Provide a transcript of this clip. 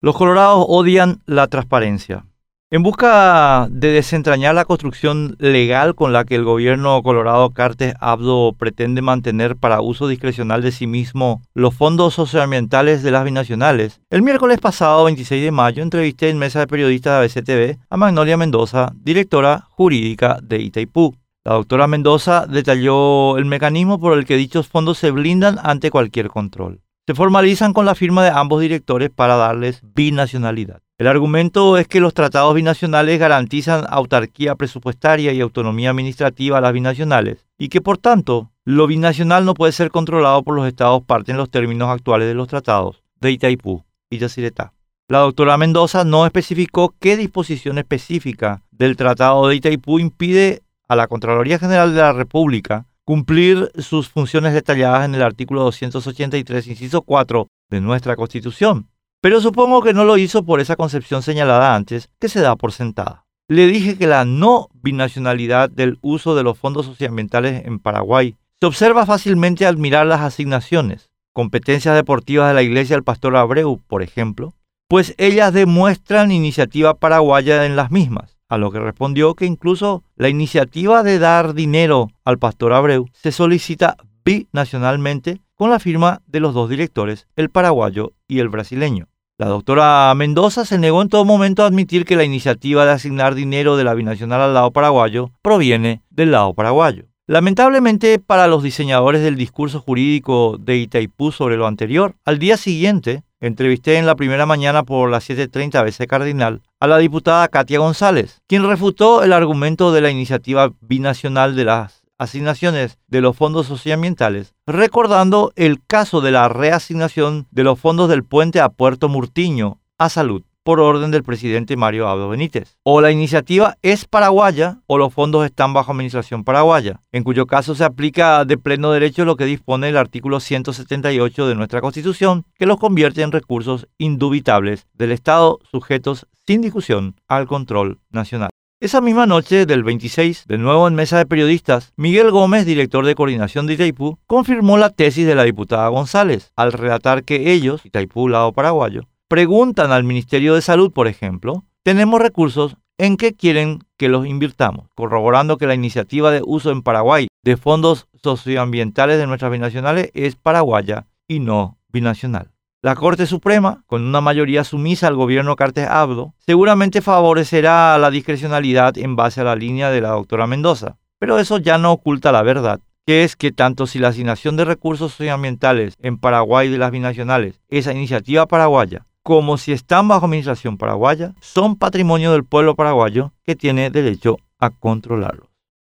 Los colorados odian la transparencia. En busca de desentrañar la construcción legal con la que el gobierno colorado Cartes Abdo pretende mantener para uso discrecional de sí mismo los fondos socioambientales de las binacionales, el miércoles pasado 26 de mayo entrevisté en mesa de periodistas de ABCTV a Magnolia Mendoza, directora jurídica de Itaipú. La doctora Mendoza detalló el mecanismo por el que dichos fondos se blindan ante cualquier control se formalizan con la firma de ambos directores para darles binacionalidad. El argumento es que los tratados binacionales garantizan autarquía presupuestaria y autonomía administrativa a las binacionales y que por tanto lo binacional no puede ser controlado por los estados parte en los términos actuales de los tratados de Itaipú y Yacyretá. La doctora Mendoza no especificó qué disposición específica del Tratado de Itaipú impide a la Contraloría General de la República cumplir sus funciones detalladas en el artículo 283, inciso 4 de nuestra Constitución. Pero supongo que no lo hizo por esa concepción señalada antes, que se da por sentada. Le dije que la no binacionalidad del uso de los fondos socioambientales en Paraguay se observa fácilmente al mirar las asignaciones, competencias deportivas de la Iglesia del Pastor Abreu, por ejemplo, pues ellas demuestran iniciativa paraguaya en las mismas a lo que respondió que incluso la iniciativa de dar dinero al pastor Abreu se solicita binacionalmente con la firma de los dos directores, el paraguayo y el brasileño. La doctora Mendoza se negó en todo momento a admitir que la iniciativa de asignar dinero de la binacional al lado paraguayo proviene del lado paraguayo. Lamentablemente para los diseñadores del discurso jurídico de Itaipú sobre lo anterior, al día siguiente entrevisté en la primera mañana por las 7.30 ABC Cardinal a la diputada Katia González, quien refutó el argumento de la iniciativa binacional de las asignaciones de los fondos socioambientales, recordando el caso de la reasignación de los fondos del puente a Puerto Murtiño a salud por orden del presidente Mario Abdo Benítez. O la iniciativa es paraguaya o los fondos están bajo administración paraguaya, en cuyo caso se aplica de pleno derecho lo que dispone el artículo 178 de nuestra Constitución, que los convierte en recursos indubitables del Estado sujetos sin discusión al control nacional. Esa misma noche del 26, de nuevo en mesa de periodistas, Miguel Gómez, director de coordinación de Itaipú, confirmó la tesis de la diputada González al relatar que ellos, Itaipú lado paraguayo, preguntan al Ministerio de Salud, por ejemplo, tenemos recursos, ¿en qué quieren que los invirtamos? Corroborando que la iniciativa de uso en Paraguay de fondos socioambientales de nuestras binacionales es paraguaya y no binacional. La Corte Suprema, con una mayoría sumisa al gobierno Cartes Abdo, seguramente favorecerá la discrecionalidad en base a la línea de la doctora Mendoza. Pero eso ya no oculta la verdad, que es que tanto si la asignación de recursos socioambientales en Paraguay de las binacionales es iniciativa paraguaya, como si están bajo administración paraguaya, son patrimonio del pueblo paraguayo que tiene derecho a controlarlo.